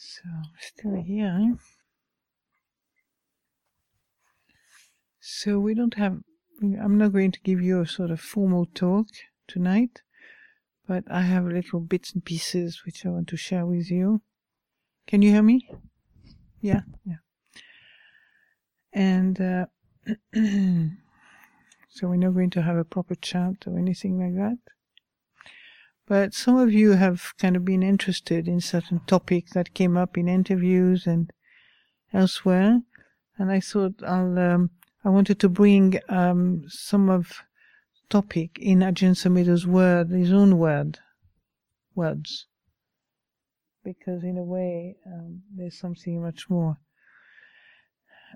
So, still here. So, we don't have, I'm not going to give you a sort of formal talk tonight, but I have little bits and pieces which I want to share with you. Can you hear me? Yeah, yeah. And uh, so we're not going to have a proper chat or anything like that. But some of you have kind of been interested in certain topics that came up in interviews and elsewhere. And I thought I'll, um, I wanted to bring um, some of topic in Ajahn Sumedho's word, his own word, words. Because in a way, um, there's something much more,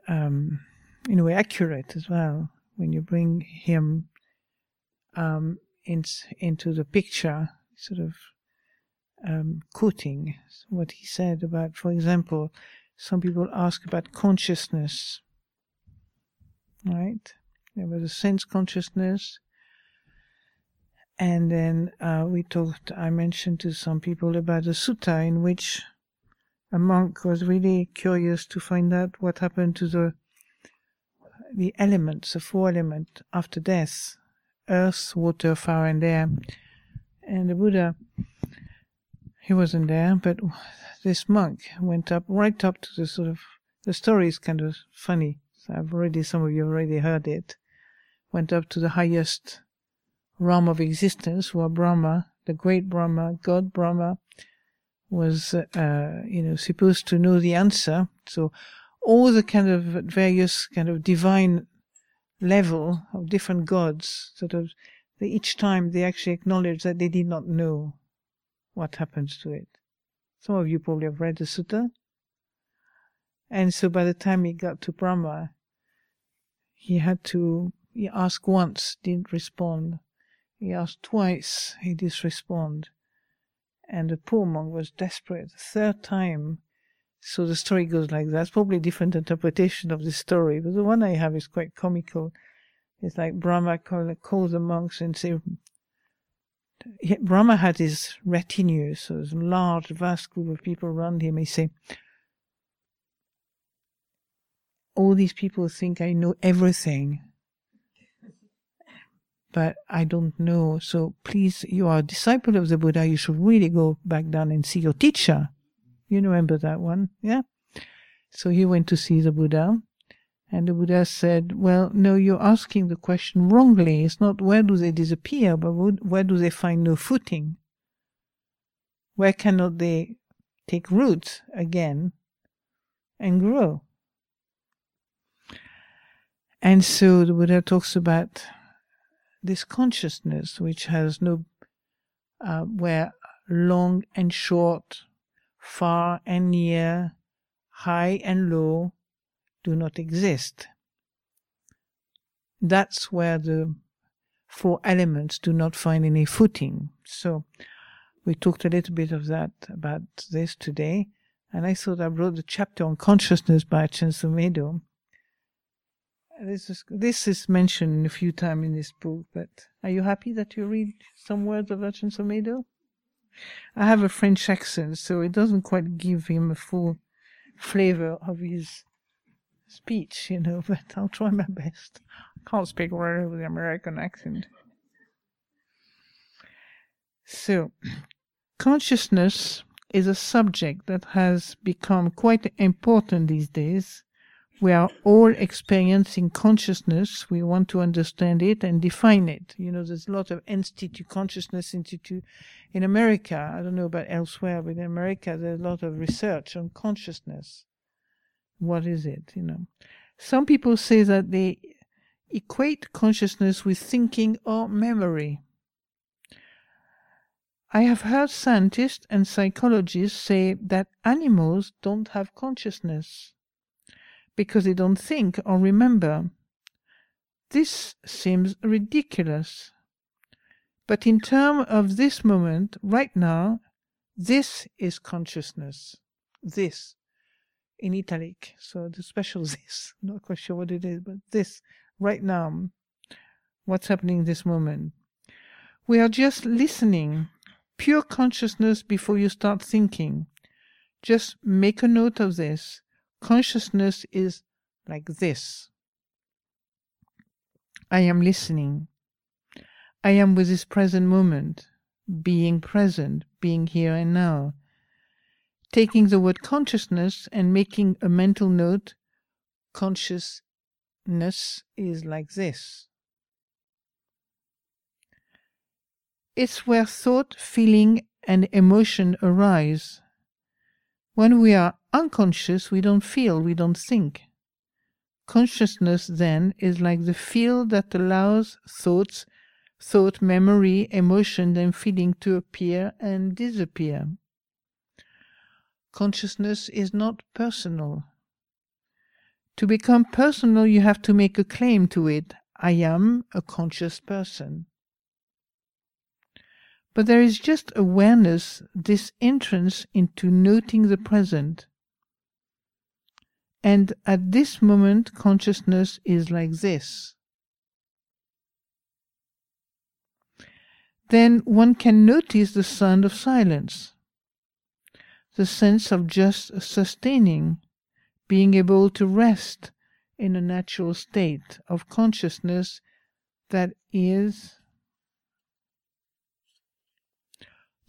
um, in a way, accurate as well when you bring him um, in, into the picture sort of um, quoting what he said about, for example, some people ask about consciousness, right? There was a sense consciousness, and then uh, we talked, I mentioned to some people about a sutta in which a monk was really curious to find out what happened to the the elements, the four elements after death earth, water, fire, and air. And the Buddha, he wasn't there, but this monk went up right up to the sort of the story is kind of funny. So I've already some of you already heard it. Went up to the highest realm of existence, where Brahma, the great Brahma, God Brahma, was uh, you know supposed to know the answer. So all the kind of various kind of divine level of different gods, sort of each time they actually acknowledge that they did not know what happens to it. Some of you probably have read the sutta. And so by the time he got to Brahma, he had to, he asked once, didn't respond. He asked twice, he didn't respond. And the poor monk was desperate. The third time, so the story goes like that. It's probably a different interpretation of the story, but the one I have is quite comical. It's like Brahma call, the monks and say, Brahma had his retinue, so a large, vast group of people around him. He say, all these people think I know everything, but I don't know. So please, you are a disciple of the Buddha. You should really go back down and see your teacher. You remember that one, yeah? So he went to see the Buddha and the Buddha said, Well, no, you're asking the question wrongly. It's not where do they disappear, but where do they find no footing? Where cannot they take root again and grow? And so the Buddha talks about this consciousness which has no, uh, where long and short, far and near, high and low, do not exist. That's where the four elements do not find any footing. So we talked a little bit of that about this today, and I thought I wrote the chapter on consciousness by Ajahn Sumedho. This is this is mentioned a few times in this book, but are you happy that you read some words of Ajahn Sumedho? I have a French accent, so it doesn't quite give him a full flavor of his speech, you know, but I'll try my best. I can't speak really with the American accent. So, consciousness is a subject that has become quite important these days. We are all experiencing consciousness. We want to understand it and define it. You know, there's a lot of institute, consciousness institute in America. I don't know about elsewhere, but in America, there's a lot of research on consciousness what is it, you know? Some people say that they equate consciousness with thinking or memory. I have heard scientists and psychologists say that animals don't have consciousness because they don't think or remember. This seems ridiculous. But in terms of this moment, right now, this is consciousness. This in italic. So the special this, not quite sure what it is, but this right now, what's happening in this moment. We are just listening, pure consciousness before you start thinking. Just make a note of this. Consciousness is like this. I am listening. I am with this present moment, being present, being here and now. Taking the word consciousness and making a mental note, consciousness is like this. It's where thought, feeling, and emotion arise. When we are unconscious, we don't feel, we don't think. Consciousness, then, is like the field that allows thoughts, thought, memory, emotion, and feeling to appear and disappear. Consciousness is not personal. To become personal, you have to make a claim to it. I am a conscious person. But there is just awareness, this entrance into noting the present. And at this moment, consciousness is like this. Then one can notice the sound of silence, the sense of just sustaining, being able to rest in a natural state of consciousness that is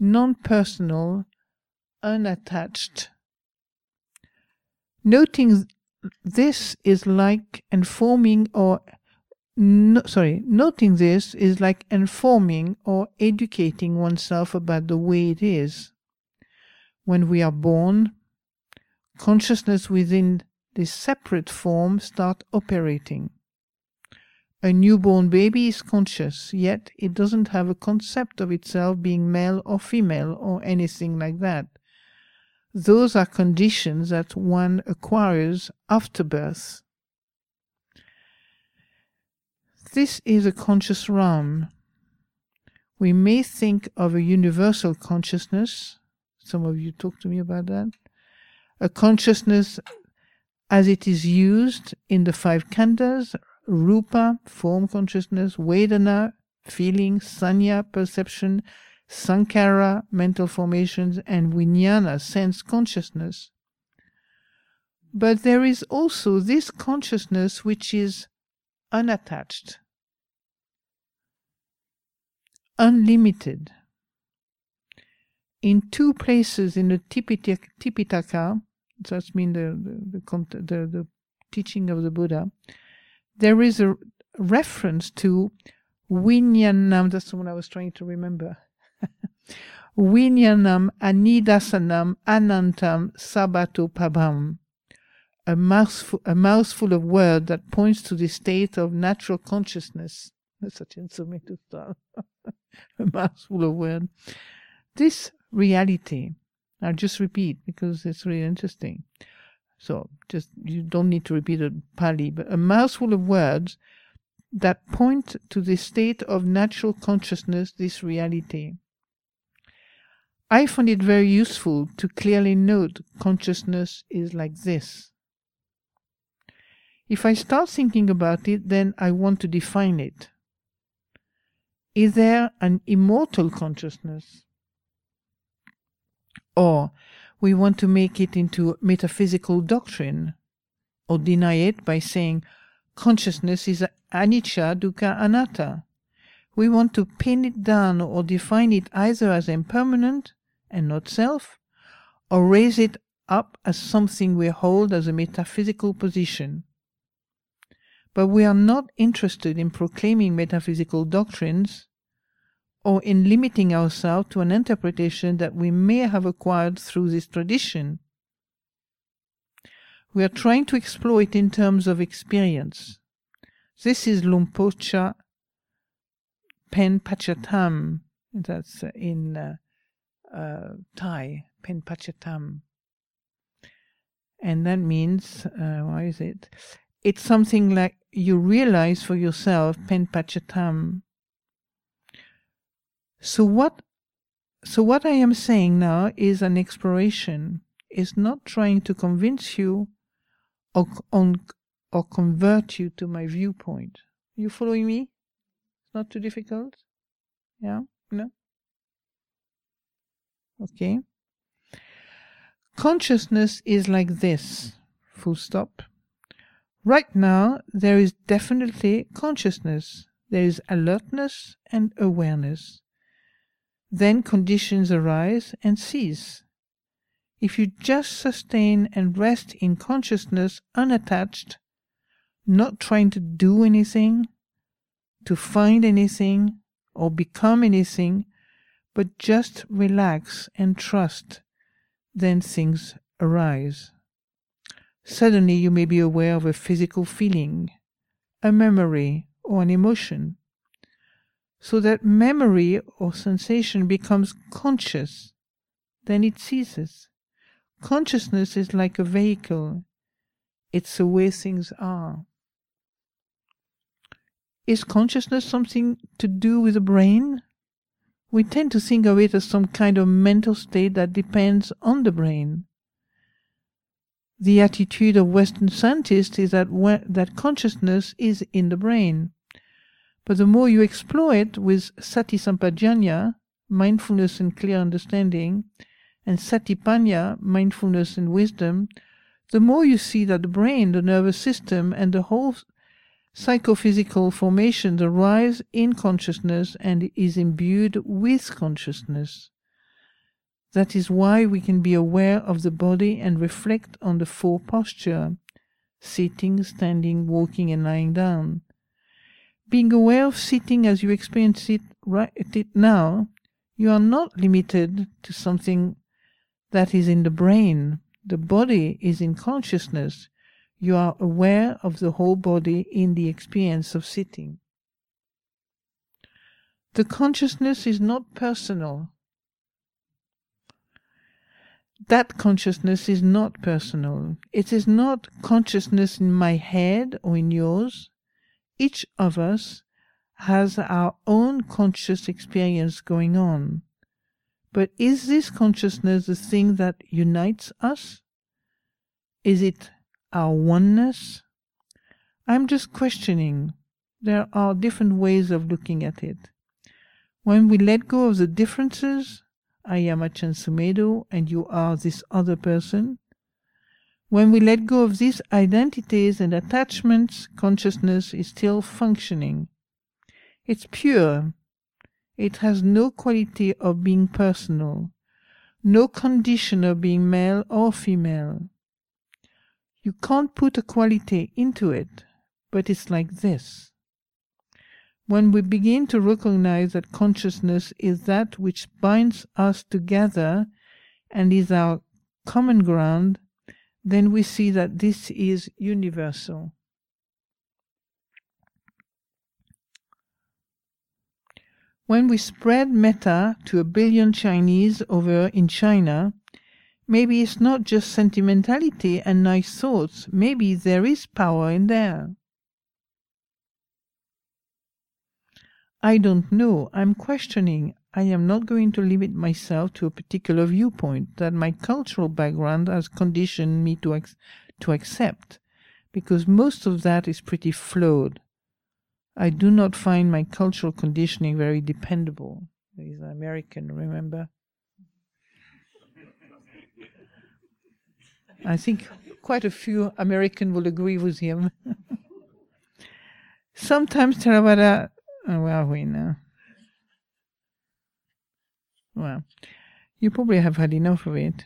non personal, unattached. Noting this is like informing or no, sorry, noting this is like informing or educating oneself about the way it is. When we are born, consciousness within this separate form start operating. A newborn baby is conscious, yet it doesn't have a concept of itself being male or female or anything like that. Those are conditions that one acquires after birth. This is a conscious realm. We may think of a universal consciousness. Some of you talked to me about that. A consciousness as it is used in the five khandhas, Rupa, form consciousness, Vedana, feeling, Sanya, perception, Sankhara, mental formations, and Vijnana, sense consciousness. But there is also this consciousness which is unattached, unlimited. In two places in the Tipitaka, that's mean the the, the, the, the teaching of the Buddha, there is a reference to Vinyanam, that's the one I was trying to remember. Vinyanam anidassanam anantam sabbato pabham. A mouthful, a mouthful of word that points to the state of natural consciousness. That's such a style. a mouthful of word. This reality, I'll just repeat because it's really interesting. So just you don't need to repeat a Pali, but a mouthful of words that point to the state of natural consciousness, this reality. I find it very useful to clearly note consciousness is like this. If I start thinking about it, then I want to define it. Is there an immortal consciousness? Or we want to make it into metaphysical doctrine or deny it by saying consciousness is anicca, dukkha, anatta. We want to pin it down or define it either as impermanent and not self, or raise it up as something we hold as a metaphysical position. But we are not interested in proclaiming metaphysical doctrines or in limiting ourselves to an interpretation that we may have acquired through this tradition. We are trying to explore it in terms of experience. This is Lumpocha Pen Pachatam, that's in uh, uh, Thai, Pen Pachatam. And that means, uh, why is it? It's something like you realize for yourself, Pen Pachatam, so what so what I am saying now is an exploration. Is not trying to convince you or on or convert you to my viewpoint. You following me? It's not too difficult? Yeah? No? Okay. Consciousness is like this. Full stop. Right now, there is definitely consciousness. There is alertness and awareness. Then conditions arise and cease. If you just sustain and rest in consciousness unattached, not trying to do anything, to find anything, or become anything, but just relax and trust, then things arise. Suddenly you may be aware of a physical feeling, a memory, or an emotion. So that memory or sensation becomes conscious, then it ceases. Consciousness is like a vehicle, it's the way things are. Is consciousness something to do with the brain? We tend to think of it as some kind of mental state that depends on the brain. The attitude of Western scientists is that, that consciousness is in the brain. But the more you explore it with Sati Sampajanya, mindfulness and clear understanding, and Satipanya, mindfulness and wisdom, the more you see that the brain, the nervous system, and the whole psychophysical formation arrives in consciousness and is imbued with consciousness. That is why we can be aware of the body and reflect on the four posture sitting, standing, walking, and lying down. Being aware of sitting as you experience it right it now, you are not limited to something that is in the brain. The body is in consciousness you are aware of the whole body in the experience of sitting. The consciousness is not personal. That consciousness is not personal. It is not consciousness in my head or in yours. Each of us has our own conscious experience going on. But is this consciousness the thing that unites us? Is it our oneness? I'm just questioning. There are different ways of looking at it. When we let go of the differences, I am Ajahn Sumedho and you are this other person. When we let go of these identities and attachments, consciousness is still functioning. It's pure. It has no quality of being personal, no condition of being male or female. You can't put a quality into it, but it's like this. When we begin to recognize that consciousness is that which binds us together and is our common ground, then we see that this is universal. When we spread metta to a billion Chinese over in China, Maybe it's not just sentimentality and nice thoughts. Maybe there is power in there. I don't know. I'm questioning. I am not going to limit myself to a particular viewpoint that my cultural background has conditioned me to, to accept, because most of that is pretty flawed. I do not find my cultural conditioning very dependable. He's American, remember? I think quite a few Americans will agree with him. Sometimes Theravada, oh, where are we now? Well, you probably have had enough of it.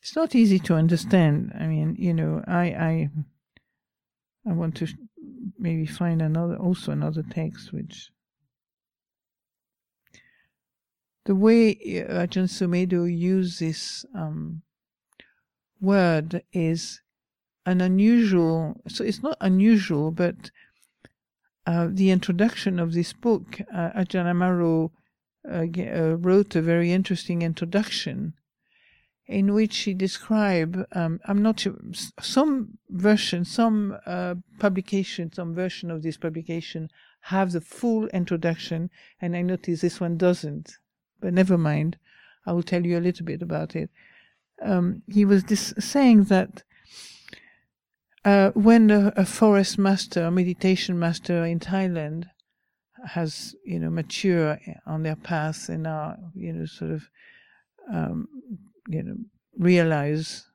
It's not easy to understand. I mean, you know, I I I want to maybe find another also another text which the way uh, Ajahn Sumedho uses this um, word is an unusual so it's not unusual but uh, the introduction of this book uh, Ajahn Amaro uh, uh, wrote a very interesting introduction in which he described, um, I'm not sure, some version, some uh, publication, some version of this publication have the full introduction, and I notice this one doesn't. But never mind, I will tell you a little bit about it. Um, he was dis- saying that Uh, when a, a, forest master, a meditation master in Thailand, has you know mature on their path and are you know sort of um, you know realize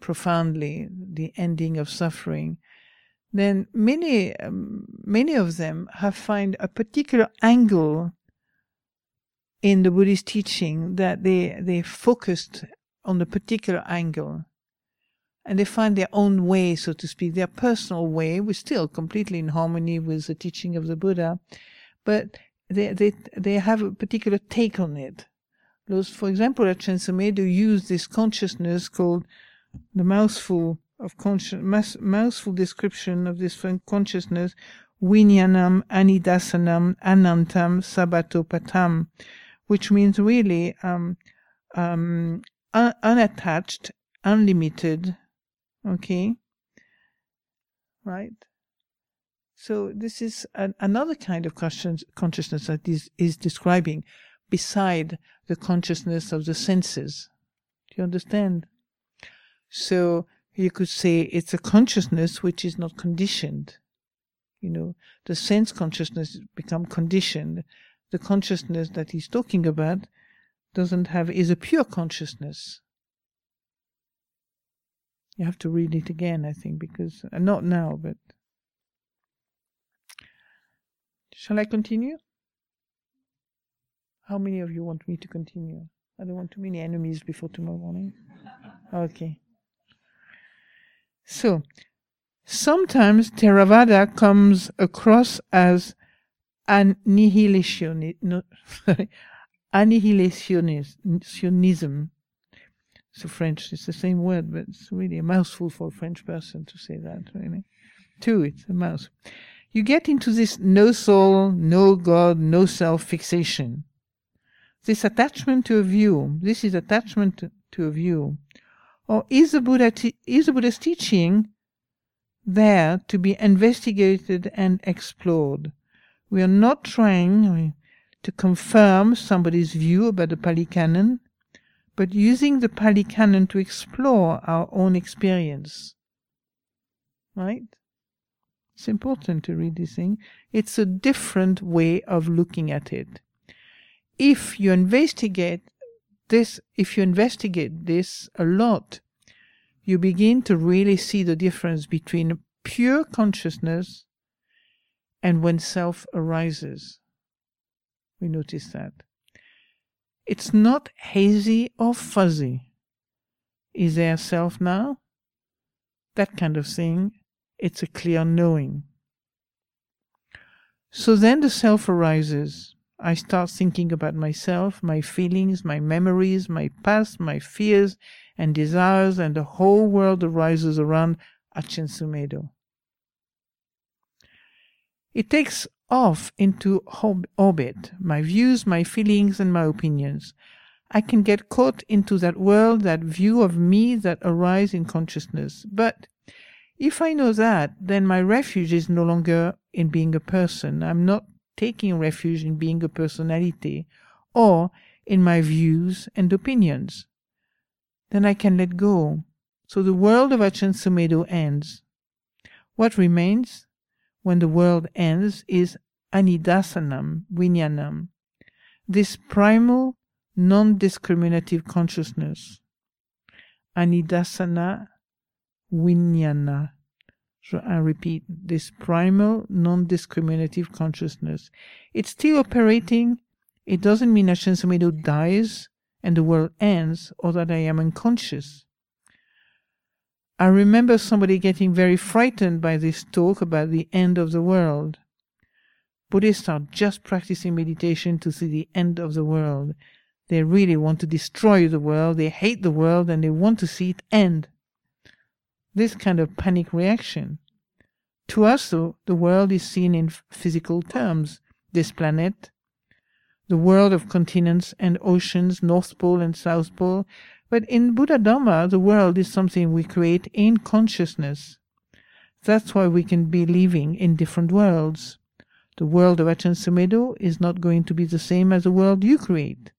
profoundly the ending of suffering, then many um, many of them have find a particular angle in the Buddhist teaching that they they focused on a particular angle and they find their own way, so to speak, their personal way, which still completely in harmony with the teaching of the Buddha, but they they they have a particular take on it. Those, for example, Ajahn Sumedho use this consciousness called the mouthful of conscious mouthful description of this consciousness, Vinyanam Anidasanam Anantam Sabatopatam, which means really um, um, un- unattached, unlimited, Okay. Right. So this is an, another kind of consciousness that is, is describing beside the consciousness of the senses. Do you understand? So you could say it's a consciousness which is not conditioned. You know, the sense consciousness become conditioned. The consciousness that he's talking about doesn't have is a pure consciousness. You have to read it again, I think, because uh, not now, but. Shall I continue? How many of you want me to continue? I don't want too many enemies before tomorrow morning. Okay. So, sometimes Theravada comes across as no, annihilationism, so French, it's the same word, but it's really a mouthful for a French person to say that, really. Two, it's a mouth. You get into this no soul, no God, no self fixation. This attachment to a view, this is attachment to, a view. Or is the, Buddha is the Buddha's teaching there to be investigated and explored? We are not trying to confirm somebody's view about the Pali Canon but using the Pali Canon to explore our own experience. Right? It's important to read this thing. It's a different way of looking at it. If you investigate this, if you investigate this a lot, you begin to really see the difference between pure consciousness and when self arises. We notice that. It's not hazy or fuzzy. Is there a self now? That kind of thing. It's a clear knowing. So then the self arises. I start thinking about myself, my feelings, my memories, my past, my fears and desires, and the whole world arises around Ajahn Sumedho. It takes off into orbit, my views, my feelings, and my opinions. I can get caught into that world, that view of me that arises in consciousness. But if I know that, then my refuge is no longer in being a person. I'm not taking refuge in being a personality or in my views and opinions. Then I can let go. So the world of Ajahn Sumedho ends. What remains? When the world ends is anidasanam, vinyanam, this primal, non discriminative consciousness. Anidasana, vinyana. So I repeat, this primal, non discriminative consciousness. It's still operating. It doesn't mean that Ajahn dies and the world ends or that I am unconscious. I remember somebody getting very frightened by this talk about the end of the world. Buddhists are just practicing meditation to see the end of the world. They really want to destroy the world, they hate the world, and they want to see it end. This kind of panic reaction. To us, though, the world is seen in physical terms. This planet, the world of continents and oceans, North Pole and South Pole, but in Buddha Dhamma, the world is something we create in consciousness. That's why we can be living in different worlds. The world of Ajahn Sumedho is not going to be the same as the world you create.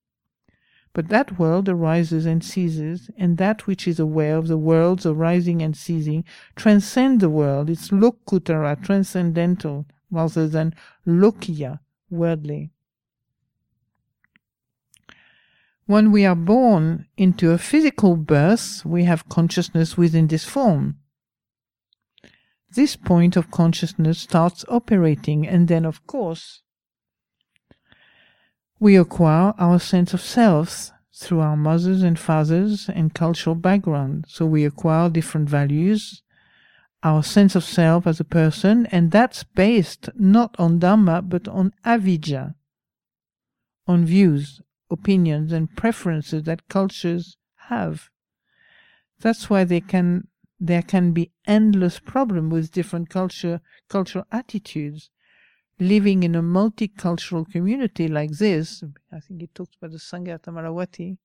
But that world arises and ceases, and that which is aware of the world's arising and ceasing transcends the world. It's lokuttara, transcendental, rather than lokiya, worldly. When we are born into a physical birth, we have consciousness within this form. This point of consciousness starts operating, and then, of course, we acquire our sense of self through our mothers and fathers and cultural background. So we acquire different values, our sense of self as a person, and that's based not on Dharma but on avidya, on views, opinions, and preferences that cultures have. That's why they can there can be endless problem with different culture cultural attitudes living in a multicultural community like this, I think it talks about the Sangha at Amaravati,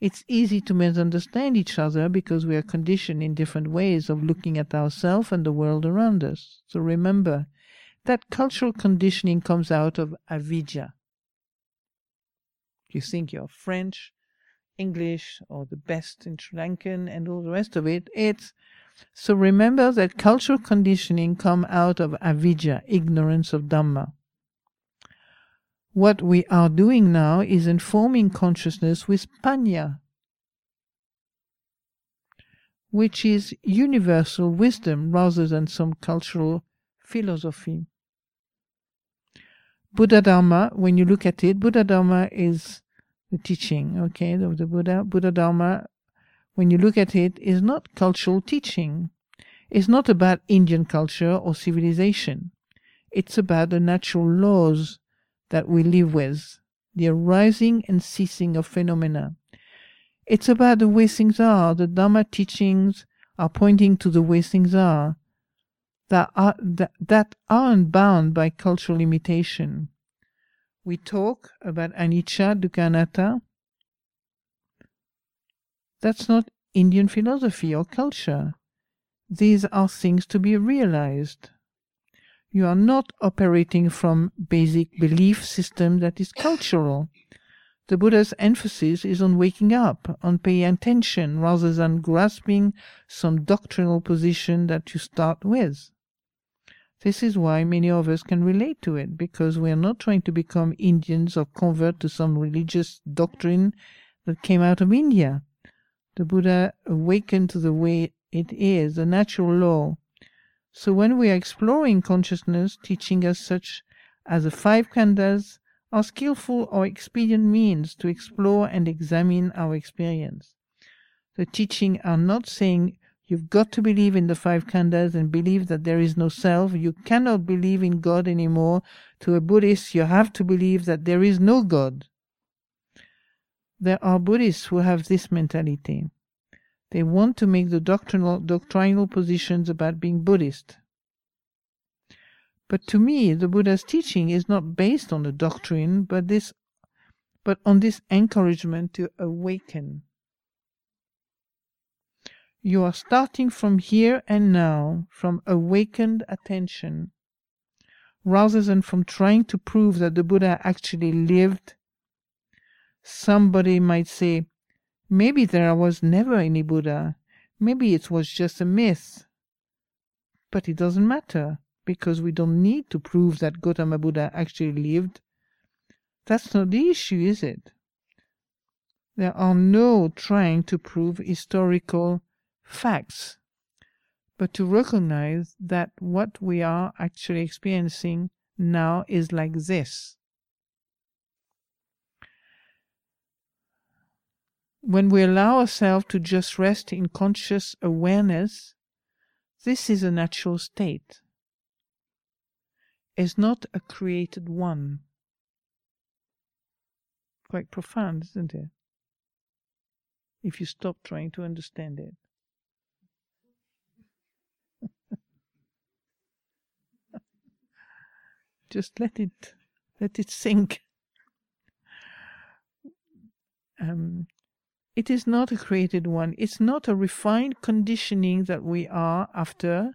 it's easy to misunderstand each other because we are conditioned in different ways of looking at ourselves and the world around us. So remember, that cultural conditioning comes out of avidya. You think you're French, English, or the best in Sri Lankan and all the rest of it. It's so remember that cultural conditioning come out of avidya, ignorance of Dhamma. What we are doing now is informing consciousness with panya, which is universal wisdom rather than some cultural philosophy. Buddha Dharma, when you look at it, Buddha Dharma is the teaching, okay, of the Buddha. Buddha Dharma when you look at it, is not cultural teaching. It's not about Indian culture or civilization. It's about the natural laws that we live with, the arising and ceasing of phenomena. It's about the way things are. The Dharma teachings are pointing to the way things are that, are, that, that aren't bound by cultural limitation. We talk about anicca, dukkha, anatta, that's not Indian philosophy or culture. These are things to be realized. You are not operating from basic belief system that is cultural. The Buddha's emphasis is on waking up, on paying attention, rather than grasping some doctrinal position that you start with. This is why many of us can relate to it, because we are not trying to become Indians or convert to some religious doctrine that came out of India the Buddha awakened to the way it is, the natural law. So when we are exploring consciousness, teaching us such as the five khandhas are skillful or expedient means to explore and examine our experience. The teaching are not saying you've got to believe in the five khandhas and believe that there is no self. You cannot believe in God anymore. To a Buddhist, you have to believe that there is no God. There are Buddhists who have this mentality. They want to make the doctrinal, doctrinal positions about being Buddhist. But to me, the Buddha's teaching is not based on the doctrine, but this, but on this encouragement to awaken. You are starting from here and now, from awakened attention, rather than from trying to prove that the Buddha actually lived Somebody might say, maybe there was never any Buddha. Maybe it was just a myth. But it doesn't matter, because we don't need to prove that Gautama Buddha actually lived. That's not the issue, is it? There are no trying to prove historical facts, but to recognize that what we are actually experiencing now is like this. when we allow ourselves to just rest in conscious awareness, this is a natural state. It's not a created one. Quite profound, isn't it? If you stop trying to understand it. Just let it let it sink. Um, it is not a created one. It's not a refined conditioning that we are after,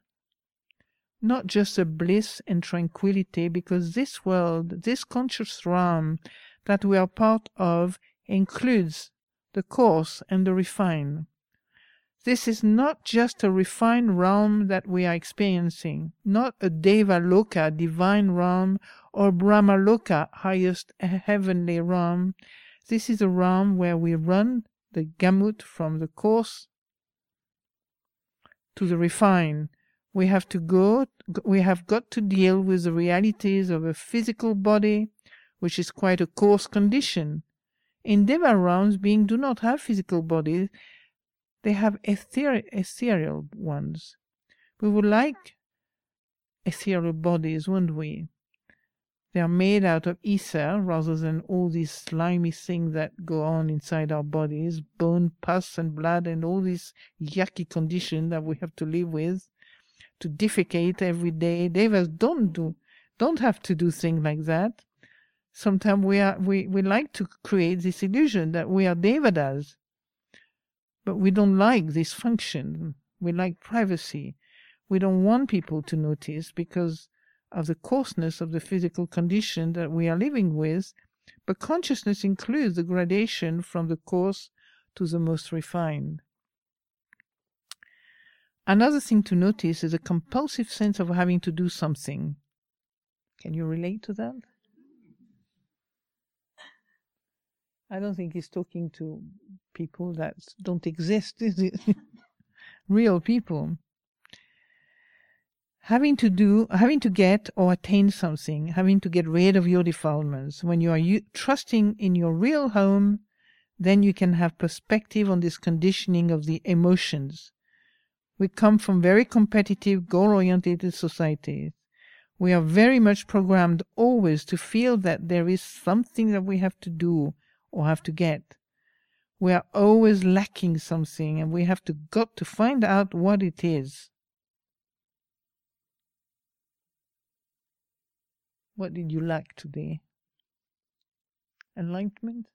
not just a bliss and tranquility, because this world, this conscious realm that we are part of, includes the coarse and the refined. This is not just a refined realm that we are experiencing, not a Deva Loka, divine realm, or Brahma Loka, highest heavenly realm. This is a realm where we run the gamut from the coarse to the refined. We have to go, we have got to deal with the realities of a physical body, which is quite a coarse condition. In Deva realms, beings do not have physical bodies, they have ether- ethereal ones. We would like ethereal bodies, wouldn't we? They are made out of ether rather than all these slimy things that go on inside our bodies bone, pus, and blood, and all this yucky condition that we have to live with to defecate every day. Devas don't do, don't have to do things like that. Sometimes we are we, we like to create this illusion that we are devatas. But we don't like this function. We like privacy. We don't want people to notice because of the coarseness of the physical condition that we are living with. But consciousness includes the gradation from the coarse to the most refined. Another thing to notice is a compulsive sense of having to do something. Can you relate to that? I don't think he's talking to people that don't exist, is it? Real people. Having to do, having to get or attain something, having to get rid of your defilements. When you are u- trusting in your real home, then you can have perspective on this conditioning of the emotions. We come from very competitive, goal oriented societies. We are very much programmed always to feel that there is something that we have to do or have to get. We are always lacking something and we have to got to find out what it is. What did you lack today? Enlightenment?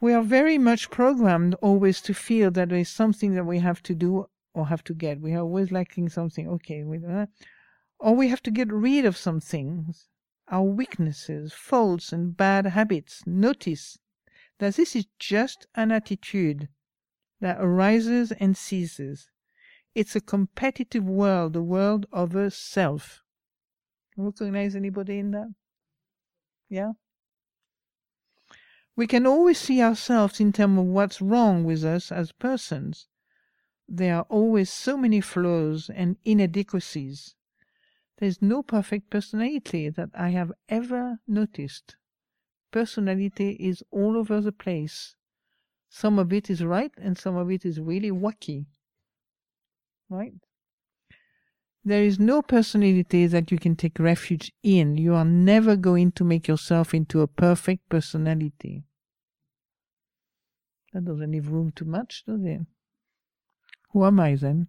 We are very much programmed always to feel that there is something that we have to do or have to get. We are always lacking something. Okay, we, uh, or we have to get rid of some things our weaknesses, faults, and bad habits, notice that this is just an attitude that arises and ceases. It's a competitive world, a world of a self. Recognize anybody in that? Yeah? We can always see ourselves in terms of what's wrong with us as persons. There are always so many flaws and inadequacies. There's no perfect personality that I have ever noticed. Personality is all over the place. Some of it is right and some of it is really wacky. Right? There is no personality that you can take refuge in. You are never going to make yourself into a perfect personality. That doesn't leave room too much, does it? Who am I then?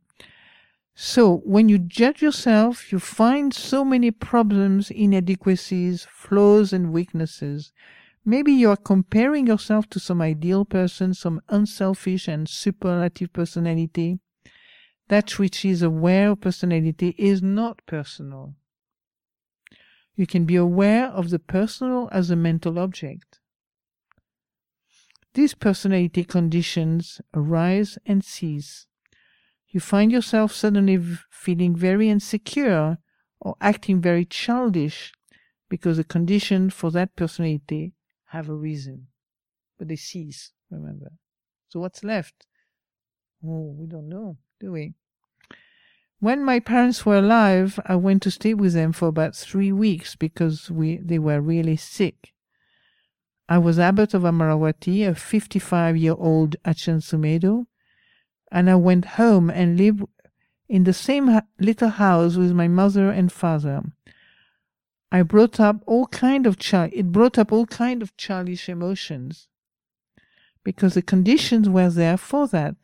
So when you judge yourself, you find so many problems, inadequacies, flaws, and weaknesses. Maybe you are comparing yourself to some ideal person, some unselfish and superlative personality. That which is aware of personality is not personal. You can be aware of the personal as a mental object. These personality conditions arise and cease you find yourself suddenly feeling very insecure or acting very childish because the condition for that personality have a reason. But they cease, remember. So what's left? Oh, we don't know, do we? When my parents were alive, I went to stay with them for about three weeks because we they were really sick. I was abbot of Amaravati, a 55 year old Ajahn Sumedho, and I went home and lived in the same little house with my mother and father. I brought up all kind of child. It brought up all kind of childish emotions, because the conditions were there for that.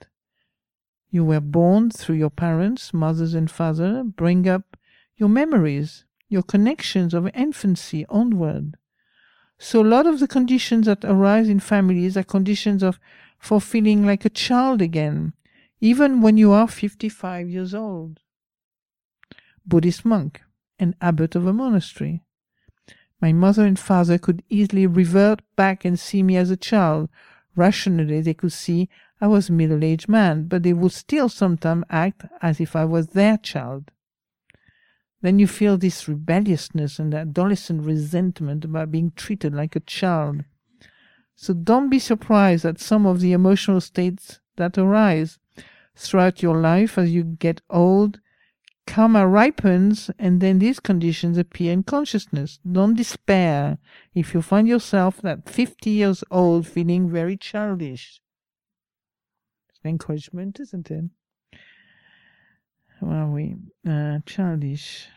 You were born through your parents, mothers and father, bring up your memories, your connections of infancy onward. So a lot of the conditions that arise in families are conditions of for feeling like a child again, even when you are 55 years old. Buddhist monk and abbot of a monastery. My mother and father could easily revert back and see me as a child. Rationally, they could see I was a middle aged man, but they would still sometimes act as if I was their child. Then you feel this rebelliousness and adolescent resentment about being treated like a child. So don't be surprised at some of the emotional states that arise throughout your life as you get old. Karma ripens, and then these conditions appear in consciousness. Don't despair if you find yourself at 50 years old feeling very childish. It's an encouragement, isn't it? Where are we? Uh, childish.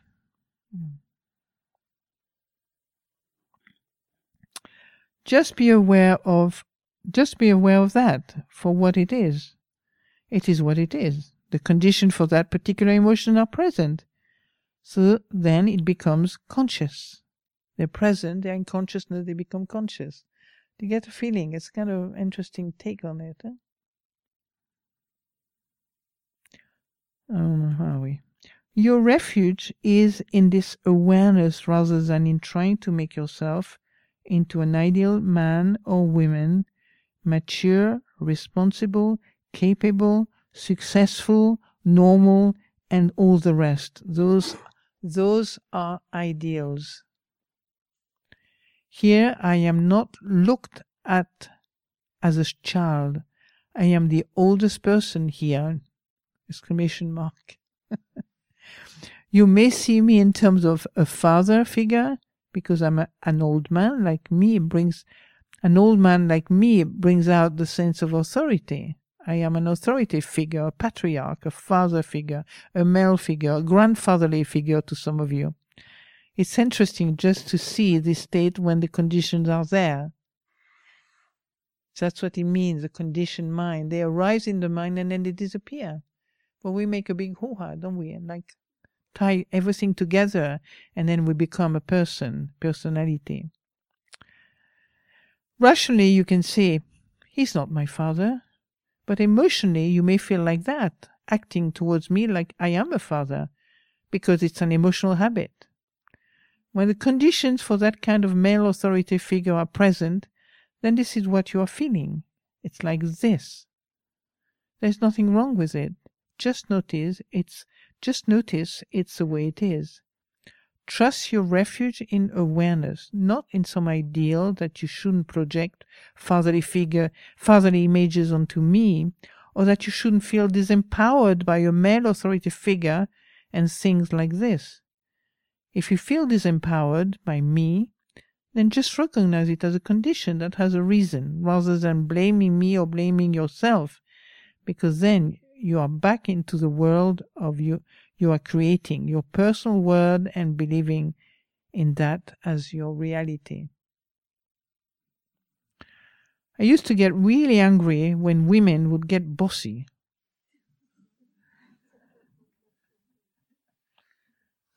Just be aware of just be aware of that for what it is. It is what it is. The conditions for that particular emotion are present. So then it becomes conscious. They're present, they're in consciousness, they become conscious. You get a feeling? It's kind of interesting take on it. Eh? Um, how are we? Your refuge is in this awareness rather than in trying to make yourself into an ideal man or woman, mature, responsible, capable, successful, normal, and all the rest. Those, those are ideals. Here I am not looked at as a child. I am the oldest person here. Exclamation mark. you may see me in terms of a father figure because I'm a, an old man like me brings an old man like me brings out the sense of authority. I am an authority figure, a patriarch, a father figure, a male figure, a grandfatherly figure to some of you. It's interesting just to see this state when the conditions are there. That's what it means, the conditioned mind. They arise in the mind and then they disappear. But we make a big hoo-ha, don't we? And like tie everything together and then we become a person, personality. Rationally, you can say, he's not my father. But emotionally, you may feel like that, acting towards me like I am a father, because it's an emotional habit. When the conditions for that kind of male authority figure are present, then this is what you are feeling. It's like this. There's nothing wrong with it. Just notice it's just notice it's the way it is. Trust your refuge in awareness, not in some ideal that you shouldn't project fatherly figure, fatherly images onto me, or that you shouldn't feel disempowered by a male authority figure and things like this. If you feel disempowered by me, then just recognize it as a condition that has a reason, rather than blaming me or blaming yourself, because then you are back into the world of you you are creating your personal world and believing in that as your reality. I used to get really angry when women would get bossy.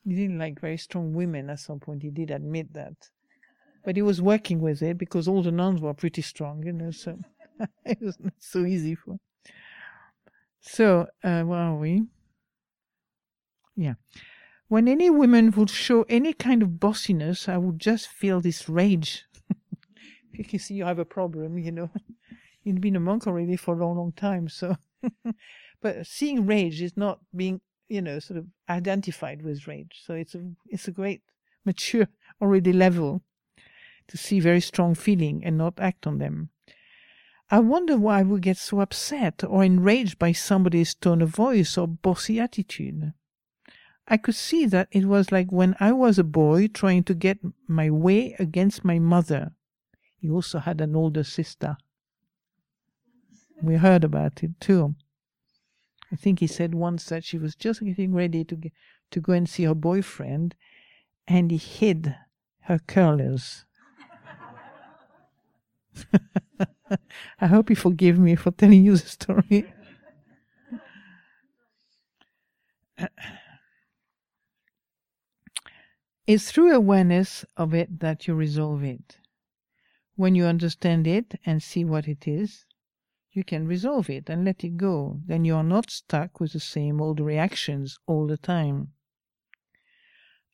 He didn't like very strong women at some point, he did admit that. But he was working with it because all the nuns were pretty strong, you know, so it was not so easy for. So, uh, where are we? Yeah. When any woman would show any kind of bossiness, I would just feel this rage. you see you have a problem, you know. You've been a monk already for a long, long time, so. but seeing rage is not being, you know, sort of identified with rage. So it's a, it's a great mature already level to see very strong feeling and not act on them. I wonder why we get so upset or enraged by somebody's tone of voice or bossy attitude. I could see that it was like when I was a boy trying to get my way against my mother. He also had an older sister. We heard about it too. I think he said once that she was just getting ready to get, to go and see her boyfriend, and he hid her curlers. I hope you forgive me for telling you the story. It's through awareness of it that you resolve it. When you understand it and see what it is, you can resolve it and let it go. Then you are not stuck with the same old reactions all the time.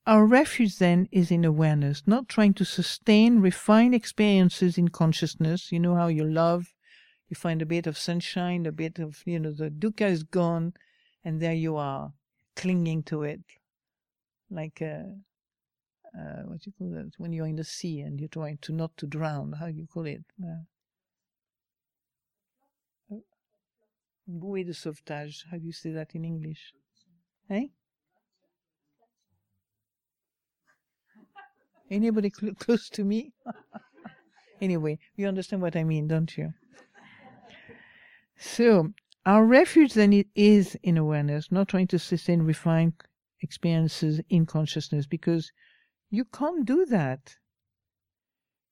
our refuge then is in awareness, not trying to sustain, refine experiences in consciousness. You know how you love, you find a bit of sunshine, a bit of, you know, the dukkha is gone, and there you are, clinging to it, like a, uh, what you call that? When you're in the sea and you're trying to not to drown, how do you call it? Uh, bouée de sauvetage. How do you say that in English? Eh? Anybody cl- close to me? anyway, you understand what I mean, don't you? So, our refuge then is in awareness, not trying to sustain refined experiences in consciousness, because you can't do that.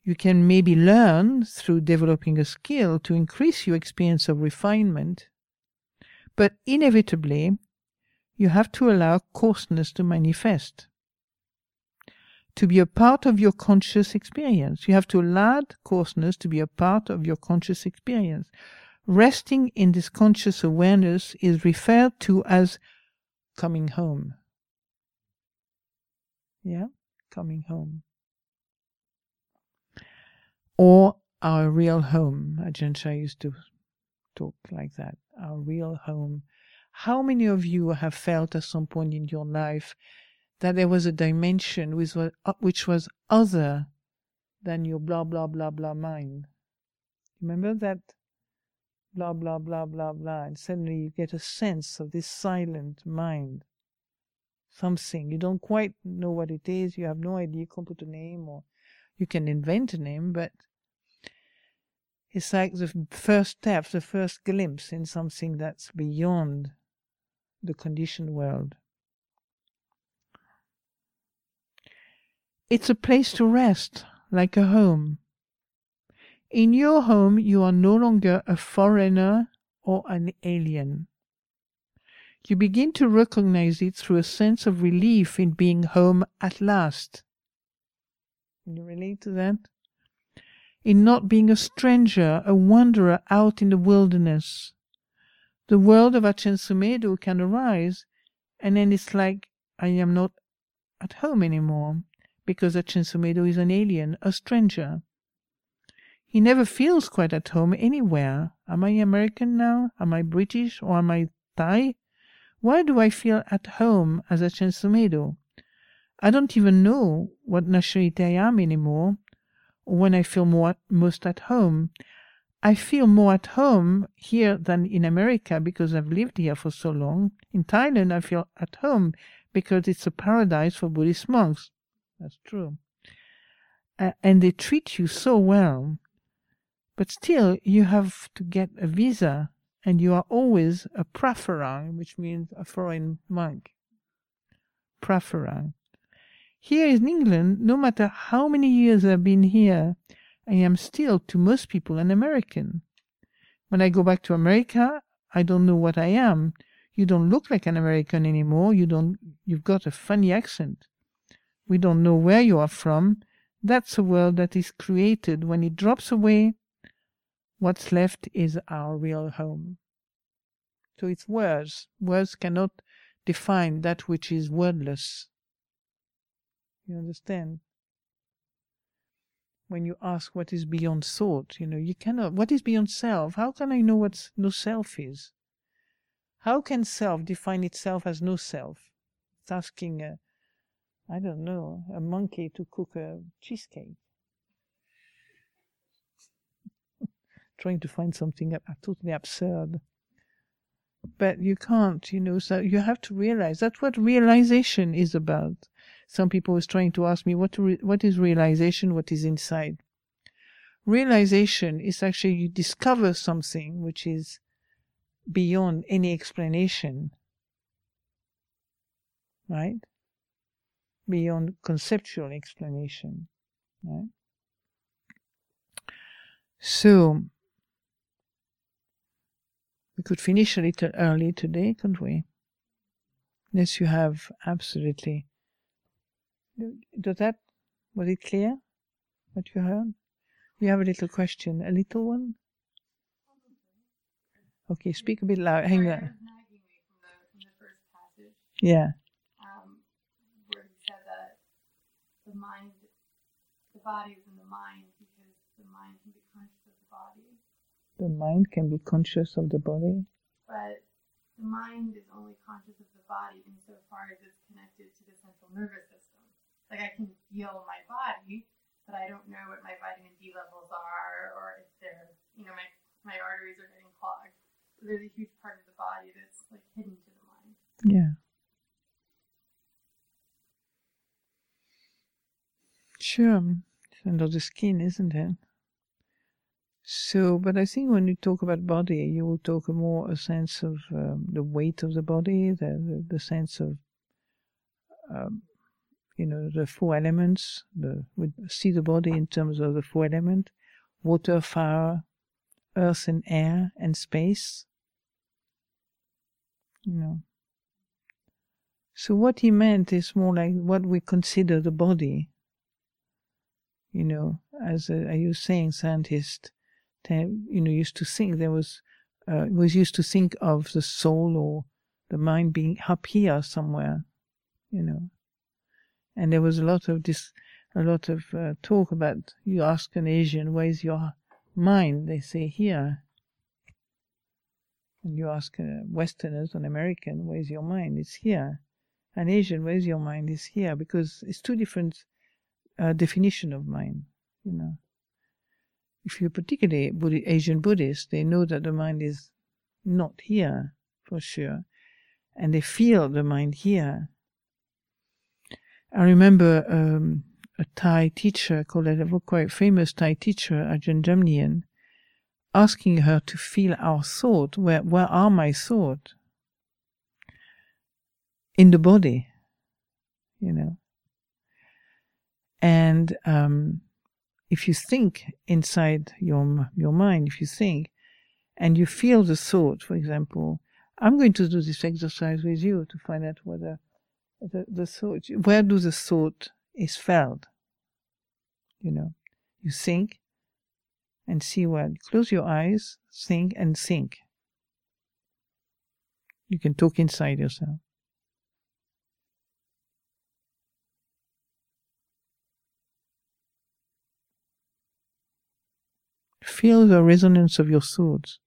You can maybe learn through developing a skill to increase your experience of refinement, but inevitably, you have to allow coarseness to manifest to be a part of your conscious experience. You have to allow coarseness to be a part of your conscious experience. Resting in this conscious awareness is referred to as coming home. Yeah, coming home. Or our real home. Ajahn Chah used to talk like that. Our real home. How many of you have felt at some point in your life that there was a dimension uh, which was other than your blah blah blah blah mind. Remember that blah blah blah blah blah, and suddenly you get a sense of this silent mind. Something you don't quite know what it is. You have no idea. You can't put a name, or you can invent a name, but it's like the first step, the first glimpse in something that's beyond the conditioned world. It's a place to rest, like a home. In your home, you are no longer a foreigner or an alien. You begin to recognize it through a sense of relief in being home at last. Can you relate to that? In not being a stranger, a wanderer out in the wilderness. The world of Sumedho can arise, and then it's like I am not at home anymore because Sumedho is an alien, a stranger. He never feels quite at home anywhere. Am I American now? Am I British or am I Thai? Why do I feel at home as a Sumedho? I don't even know what nationality I am anymore, or when I feel more, most at home. I feel more at home here than in America because I've lived here for so long. In Thailand, I feel at home because it's a paradise for Buddhist monks. That's true. Uh, and they treat you so well. But still, you have to get a visa, and you are always a phra farang, which means a foreign monk. Phra farang. Here in England, no matter how many years I've been here, I am still, to most people, an American. When I go back to America, I don't know what I am. You don't look like an American anymore. You don't. You've got a funny accent we don't know where you are from, that's a world that is created. When it drops away, what's left is our real home. So it's words. Words cannot define that which is wordless. You understand? When you ask what is beyond thought, you know, you cannot. What is beyond self? How can I know what no self is? How can self define itself as no self? It's asking a, I don't know, a monkey to cook a cheesecake. Trying to find something totally absurd. But you can't, you know, so you have to realize that's what realization is about. Some people was trying to ask me what re- what is realization, what is inside. Realization is actually you discover something which is beyond any explanation. Right? beyond conceptual explanation. Right? So, we could finish a little early today, couldn't we? Unless you have absolutely. Does that, was it clear what you heard? You have a little question, a little one? Okay, speak a bit loud. Hang on. Yeah. Um, where he said that the mind, the body is in the mind because the mind can be conscious of the body. The mind can be conscious of the body. But the mind is only conscious of the body insofar as it's connected to the central nervous system. Like I can feel my body, but I don't know what my vitamin D levels are or if they're, you know, my, my arteries are getting clogged. So there's a huge part of the body that's like hidden to the mind. Yeah. Sure. It's under the skin, isn't it? So, but I think when you talk about body, you will talk more a sense of um, the weight of the body, the the, the sense of, um, you know, the four elements. The we see the body in terms of the four elements: water, fire, earth, and air, and space. You know. So what he meant is more like what we consider the body. You know, as a, are you saying, scientist? You know used to think there was uh, was used to think of the soul or the mind being up here somewhere you know. And there was a lot of this a lot of uh, talk about you ask an asian where's your mind? They say here. And you ask uh, westerners an american where's your mind? It's here. An asian where's your mind? It's here because it's two different uh, definition of mind you know if you're particularly Asian Buddhist, they know that the mind is not here for sure, and they feel the mind here. I remember um, a Thai teacher called a quite famous Thai teacher, Ajahn Jamnian, asking her to feel our thought. Where where are my thoughts? In the body, you know. And um, if you think inside your your mind, if you think, and you feel the thought, for example, I'm going to do this exercise with you to find out whether the, the thought, where do the thought is felt. You know, you think and see where. Close your eyes, think and think. You can talk inside yourself. Feel the resonance of your thoughts.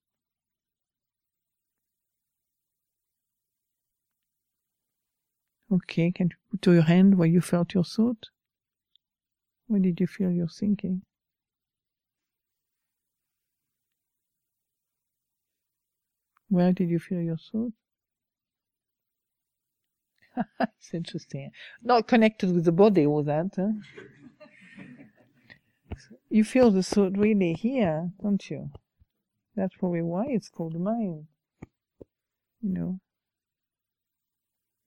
Okay, can you put to your hand where you felt your thought? Where did you feel your thinking? Where did you feel your thought? it's interesting. Not connected with the body, all that. Huh? You feel the thought really here, don't you? That's probably why it's called mind. You know,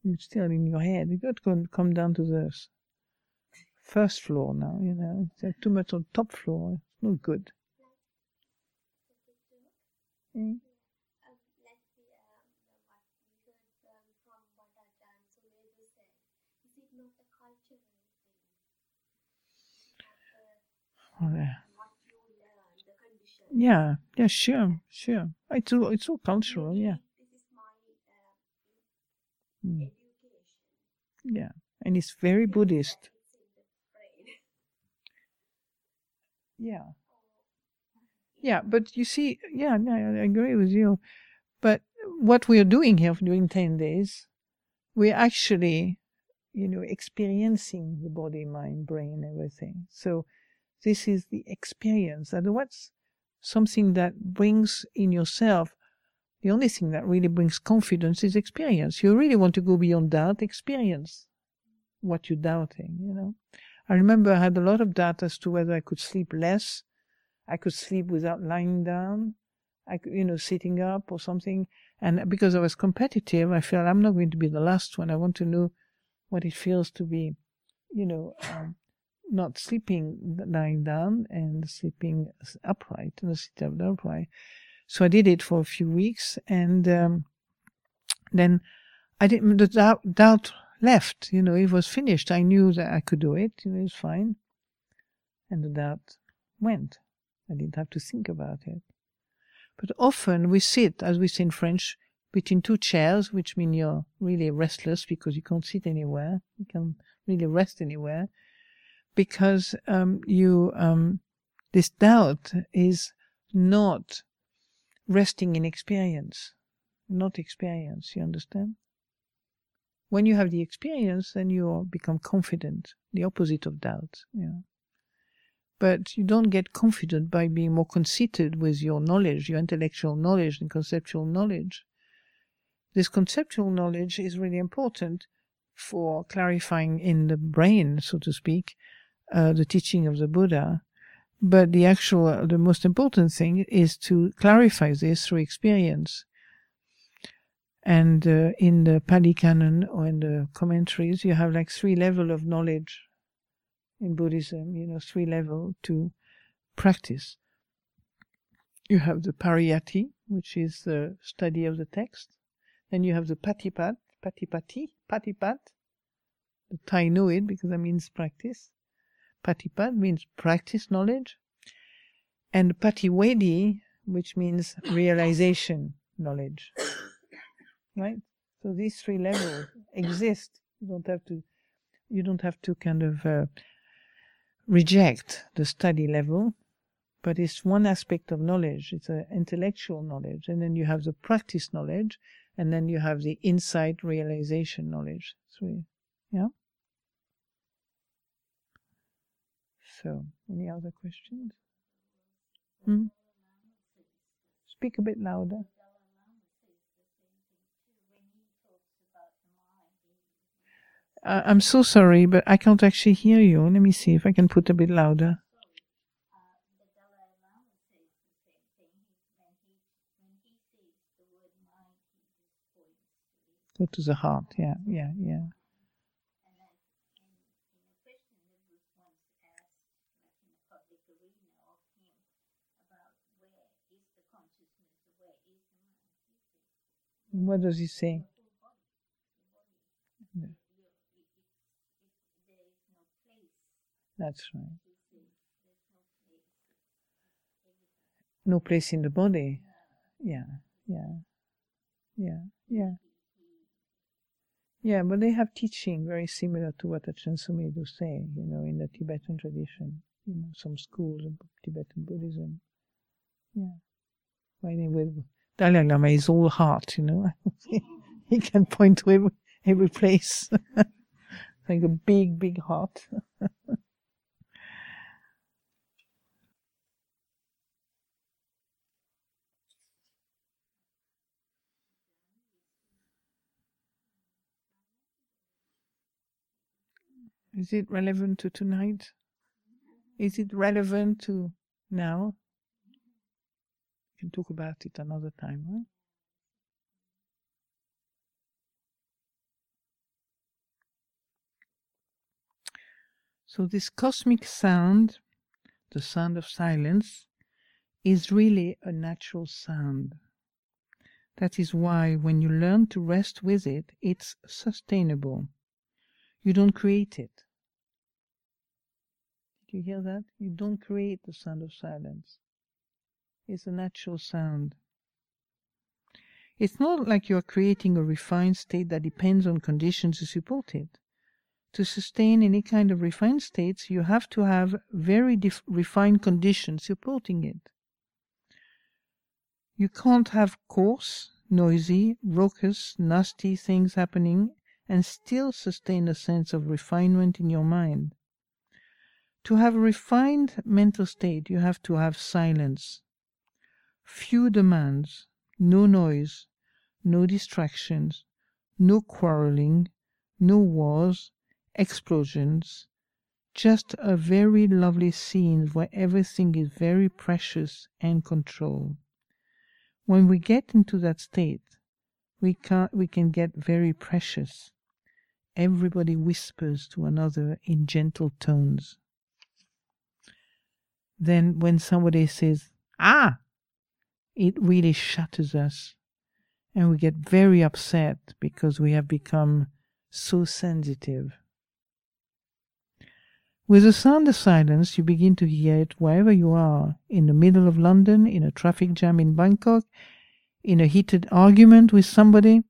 it's still in your head. You got to come down to the first floor now. You know, it's too much on top floor. It's not good. Mm. Yeah, yeah, sure, sure. It's all, it's all cultural, yeah. Mm. Yeah, and it's very Buddhist. Yeah. Yeah, but you see, yeah, no, I agree with you. But what we are doing here during 10 days, we're actually, you know, experiencing the body, mind, brain, everything. So this is the experience. And what's something that brings in yourself, the only thing that really brings confidence is experience. You really want to go beyond doubt, experience what you're doubting, you know. I remember I had a lot of doubt as to whether I could sleep less. I could sleep without lying down. I could, you know, sitting up or something. And because I was competitive, I felt I'm not going to be the last one. I want to know what it feels to be, you know, um, not sleeping lying down and sleeping upright in and sit up upright. So I did it for a few weeks, and um, then I didn't. The doubt, doubt left. You know, it was finished. I knew that I could do it. You know, it's fine, and the doubt went. I didn't have to think about it. But often we sit, as we say in French, between two chairs, which mean you're really restless because you can't sit anywhere. You can't really rest anywhere because um, you um, this doubt is not resting in experience, not experience. You understand? When you have the experience, then you become confident, the opposite of doubt. Yeah. But you don't get confident by being more conceited with your knowledge, your intellectual knowledge and conceptual knowledge. This conceptual knowledge is really important for clarifying in the brain, so to speak, uh, the teaching of the Buddha. But the actual, the most important thing is to clarify this through experience. And uh, in the Pali Canon or in the commentaries, you have like three level of knowledge in Buddhism, you know, three level to practice. You have the pariyatti, which is the study of the text. Then you have the patipat, patipati, patipat. The Thai know it because that means practice. Patipat means practice knowledge. And pativedhi, which means realization knowledge. Right? So these three levels exist. You don't have to, you don't have to kind of uh, reject the study level, but it's one aspect of knowledge. It's an intellectual knowledge. And then you have the practice knowledge, and then you have the insight realization knowledge. Three. Yeah? So, any other questions? Hmm? Speak a bit louder. Uh, I'm so sorry, but I can't actually hear you. Let me see if I can put a bit louder. Go to the heart. Yeah, yeah, yeah. What does he say? That's right. No place in the body. Yeah, yeah, yeah, yeah. Yeah, but they have teaching very similar to what Ajahn Sumedho say, you know, in the Tibetan tradition, you know, some schools of Tibetan Buddhism. Yeah. Well, anyway, Dalai Lama is all heart, you know. he can point to every, every place. like a big, big heart. Is it relevant to tonight? Is it relevant to now? Can talk about it another time, right? So, this cosmic sound, the sound of silence, is really a natural sound. That is why, when you learn to rest with it, it's sustainable. You don't create it. Did you hear that? You don't create the sound of silence. It's a natural sound. It's not like you're creating a refined state that depends on conditions to support it. To sustain any kind of refined states, you have to have very refined conditions supporting it. You can't have coarse, noisy, raucous, nasty things happening and still sustain a sense of refinement in your mind. To have a refined mental state, you have to have silence. Few demands, no noise, no distractions, no quarreling, no wars, explosions, just a very lovely scene where everything is very precious and controlled. When we get into that state, we can, we can get very precious everybody whispers to another in gentle tones. Then, when somebody says, Ah, it really shatters us, and we get very upset because we have become so sensitive. With the sound of silence, you begin to hear it wherever you are in the middle of London, in a traffic jam in Bangkok, in a heated argument with somebody,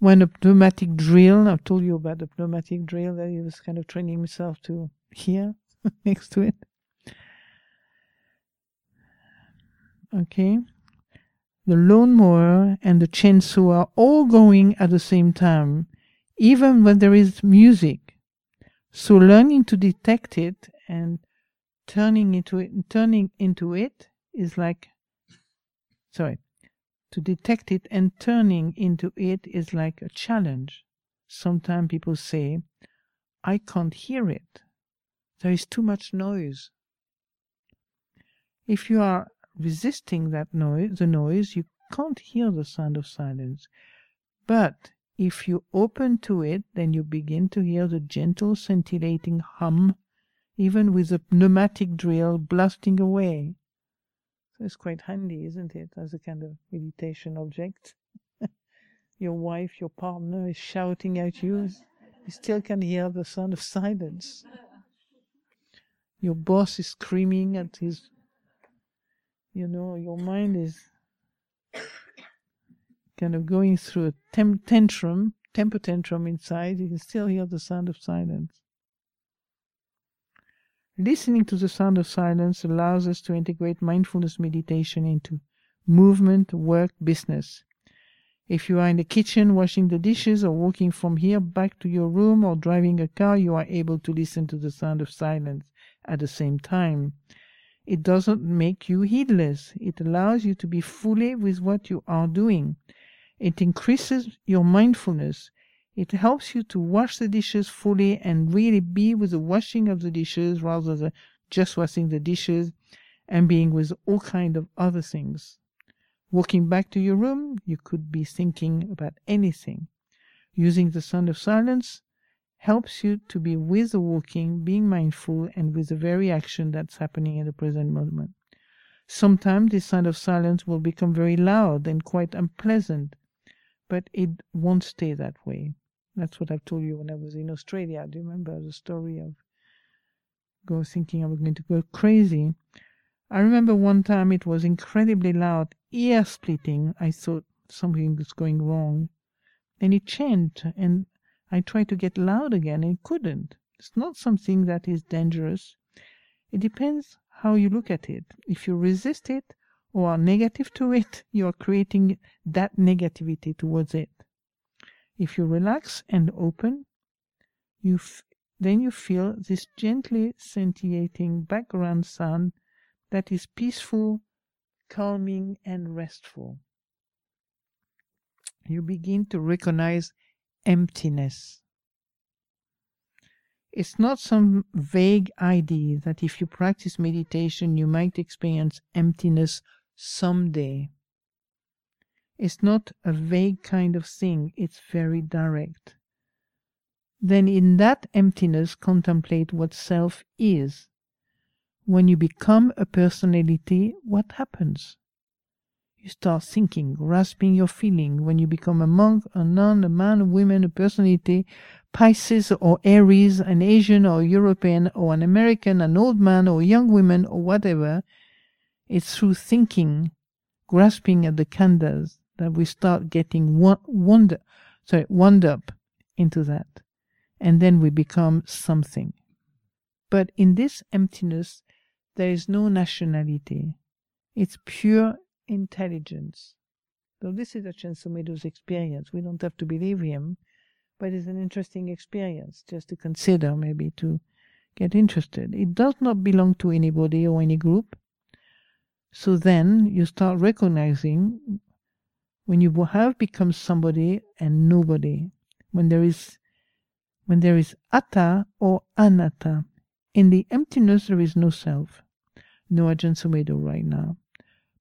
when a pneumatic drill, I've told you about the pneumatic drill that he was kind of training himself to hear next to it. Okay. The lawnmower and the chainsaw are all going at the same time, even when there is music. So learning to detect it and turning into it, turning into it is like, sorry, to detect it and turning into it is like a challenge. Sometimes people say, I can't hear it. There is too much noise. If you are resisting that noise, the noise, you can't hear the sound of silence. But if you open to it, then you begin to hear the gentle scintillating hum, even with the pneumatic drill blasting away. So it's quite handy, isn't it, as a kind of meditation object? your wife, your partner is shouting at you, you still can hear the sound of silence. Your boss is screaming at his you know, your mind is kind of going through a tem- tantrum, temper tantrum inside, you can still hear the sound of silence. Listening to the sound of silence allows us to integrate mindfulness meditation into movement, work, business. If you are in the kitchen washing the dishes or walking from here back to your room or driving a car, you are able to listen to the sound of silence at the same time. It doesn't make you heedless. It allows you to be fully with what you are doing. It increases your mindfulness. It helps you to wash the dishes fully and really be with the washing of the dishes rather than just washing the dishes and being with all kind of other things. Walking back to your room, you could be thinking about anything. Using the sound of silence, helps you to be with the walking, being mindful, and with the very action that's happening in the present moment. Sometimes this sound of silence will become very loud and quite unpleasant, but it won't stay that way. That's what I've told you when I was in Australia. Do you remember the story of go thinking I was going to go crazy? I remember one time it was incredibly loud, ear splitting. I thought something was going wrong. And it changed, and I tried to get loud again and couldn't. It's not something that is dangerous. It depends how you look at it. If you resist it or are negative to it, you are creating that negativity towards it. If you relax and open, you f- then you feel this gently scintillating background sound that is peaceful, calming, and restful. You begin to recognize emptiness. It's not some vague idea that if you practice meditation, you might experience emptiness someday. It's not a vague kind of thing, it's very direct. Then, in that emptiness, contemplate what self is. When you become a personality, what happens? You start thinking, grasping your feeling. When you become a monk, a nun, a man, a woman, a personality, Pisces or Aries, an Asian or European or an American, an old man or young woman or whatever, it's through thinking, grasping at the khandhas, that we start getting wonder, sorry, wound up into that. And then we become something. But in this emptiness, there is no nationality. It's pure intelligence. So this is Ajahn Sumedho's experience. We don't have to believe him, but it's an interesting experience just to consider, maybe to get interested. It does not belong to anybody or any group. So then you start recognizing when you have become somebody and nobody, when there is when there is atta or anatta. In the emptiness there is no self. No Ajahn Sumedho right now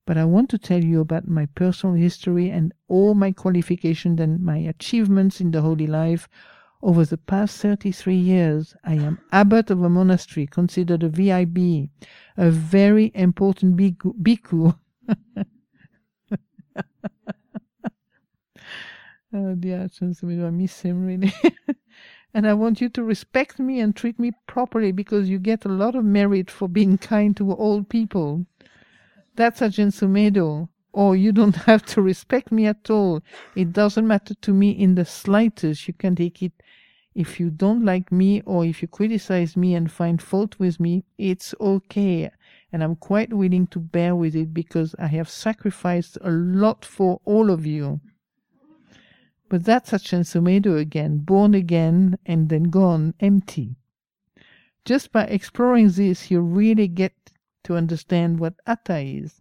but I want to tell you about my personal history and all my qualifications and my achievements in the holy life. Over the past 33 years, I am abbot of a monastery considered a VIB, a very important bhikkhu. oh dear, I miss him really. and I want you to respect me and treat me properly because you get a lot of merit for being kind to old people. That's Ajahn Sumedho. or you don't have to respect me at all. It doesn't matter to me in the slightest. You can take it if you don't like me or if you criticize me and find fault with me, it's okay. And I'm quite willing to bear with it because I have sacrificed a lot for all of you. But that's a Ajahn Sumedho again, born again and then gone empty. Just by exploring this, you really get to understand what Atta is,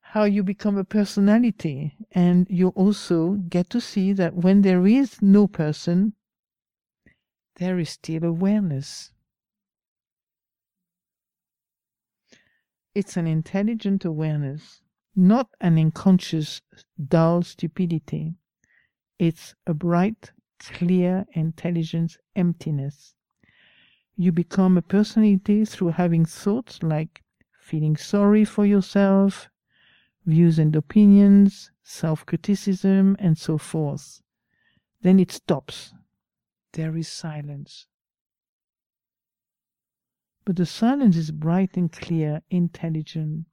how you become a personality, and you also get to see that when there is no person, there is still awareness. It's an intelligent awareness, not an unconscious, dull stupidity. It's a bright, clear, intelligent emptiness. You become a personality through having thoughts like feeling sorry for yourself, views and opinions, self criticism, and so forth. Then it stops. There is silence. But the silence is bright and clear, intelligent.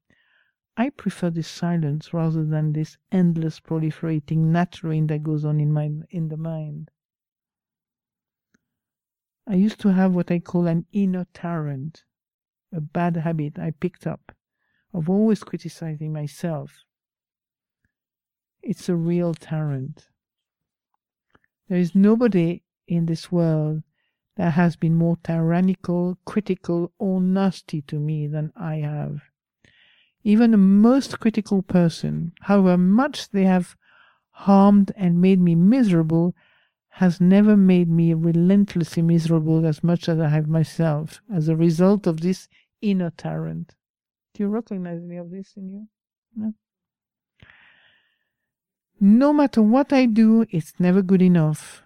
I prefer this silence rather than this endless proliferating nattering that goes on in my in the mind. I used to have what I call an inner tyrant, a bad habit I picked up of always criticizing myself. It's a real tyrant. There is nobody in this world that has been more tyrannical, critical, or nasty to me than I have. Even the most critical person, however much they have harmed and made me miserable, has never made me relentlessly miserable as much as I have myself as a result of this inner tyrant. Do you recognize any of this in you? No? No matter what I do, it's never good enough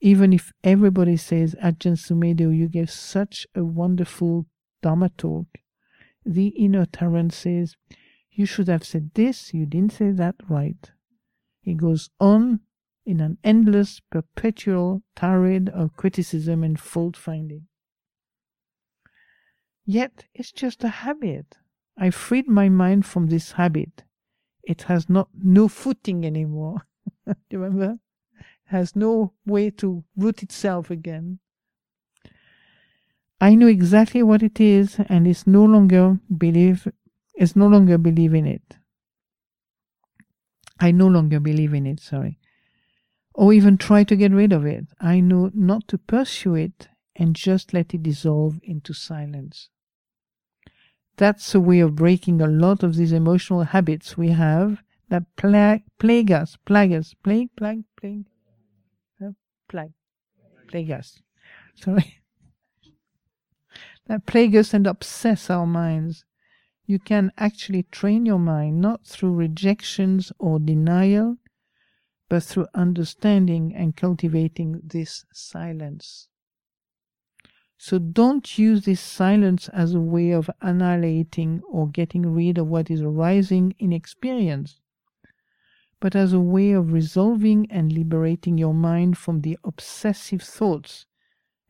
even if everybody says Ajahn Sumedho, you gave such a wonderful Dharma talk, the inner tyrant says, you should have said this, you didn't say that right. He goes on in an endless, perpetual tirade of criticism and fault finding. Yet it's just a habit. I freed my mind from this habit. It has not no footing anymore. Do you remember? has no way to root itself again. I know exactly what it is and is no longer believe is no longer believe in it. I no longer believe in it, sorry. Or even try to get rid of it. I know not to pursue it and just let it dissolve into silence. That's a way of breaking a lot of these emotional habits we have that plague, plague us, plague us, plague, plague, plague, uh, plague, plague us. Sorry. that plague us and obsess our minds. You can actually train your mind not through rejections or denial, but through understanding and cultivating this silence. So don't use this silence as a way of annihilating or getting rid of what is arising in experience but as a way of resolving and liberating your mind from the obsessive thoughts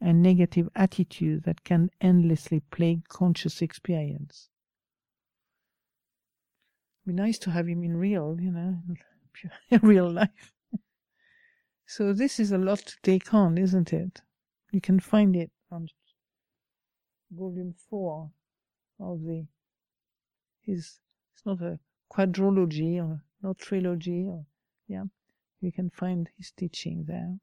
and negative attitudes that can endlessly plague conscious experience. Be nice to have him in real, you know, real life. so this is a lot to take on, isn't it? You can find it on volume four of the his it's not a quadrology or no trilogy or yeah you can find his teaching there